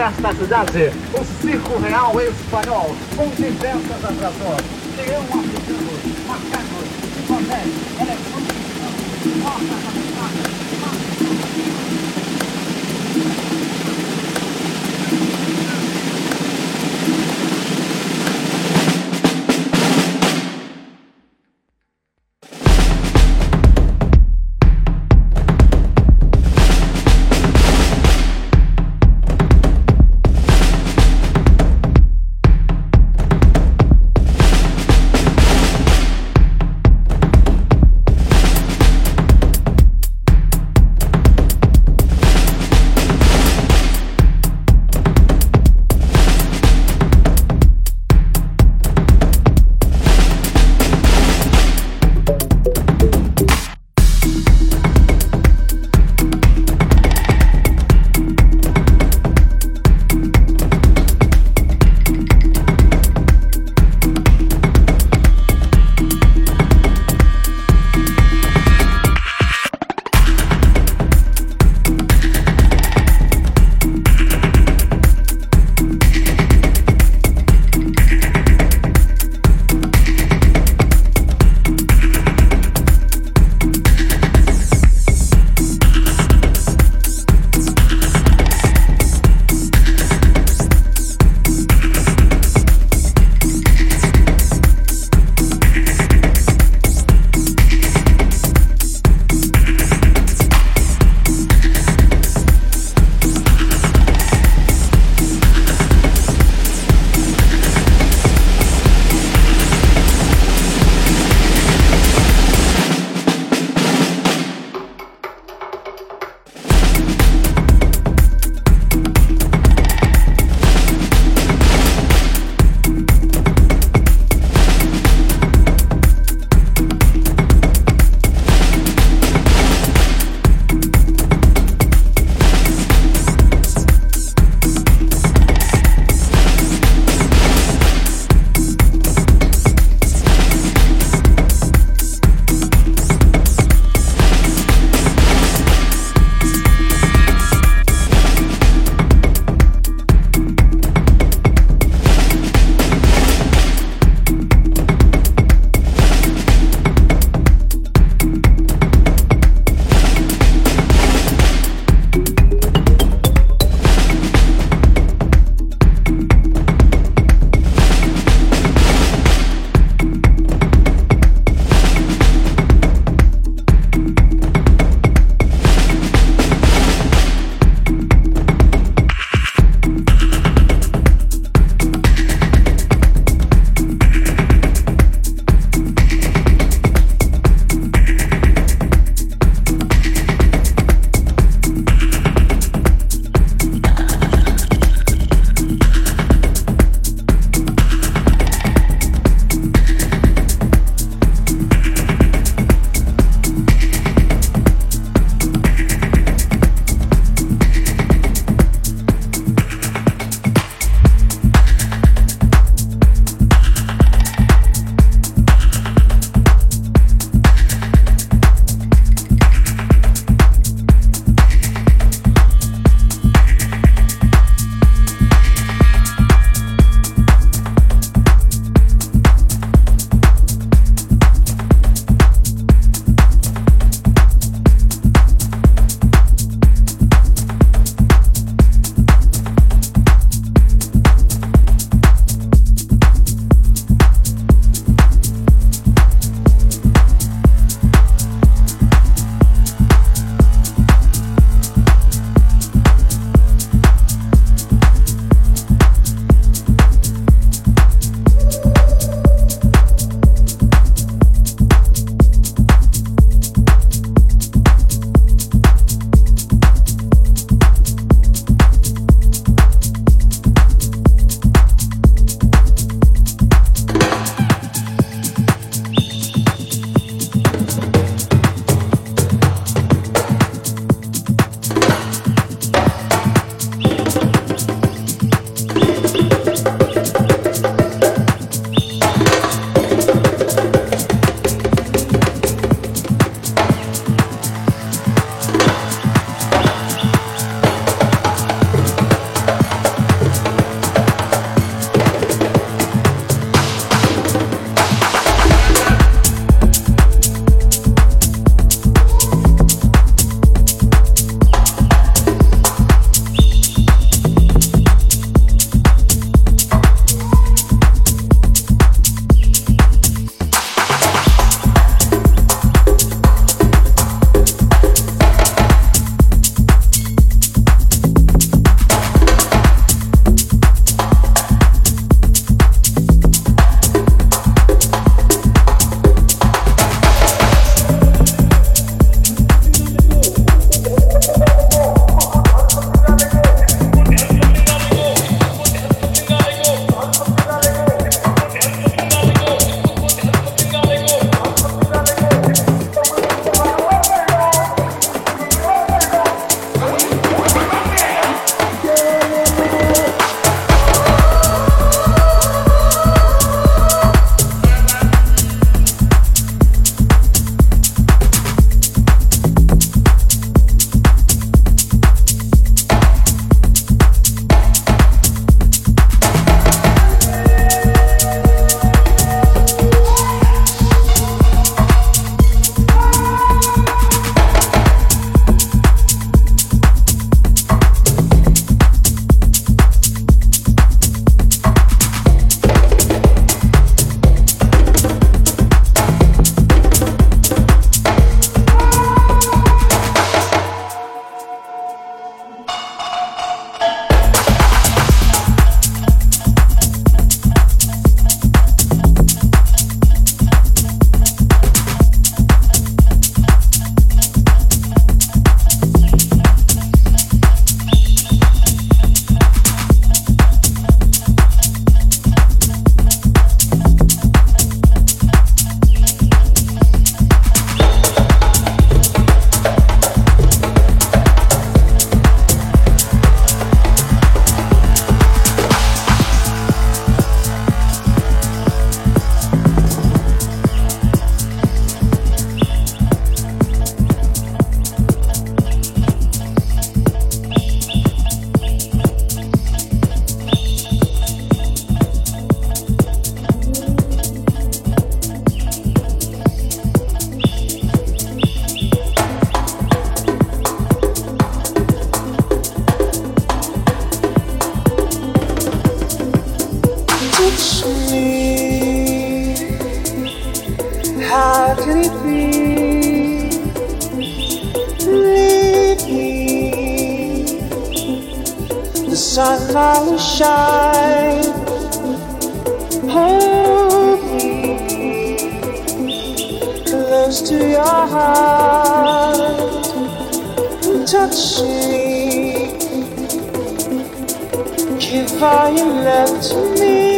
Festa cidade. our power shine. Hold me close to your heart. Touch me. Give all you love to me.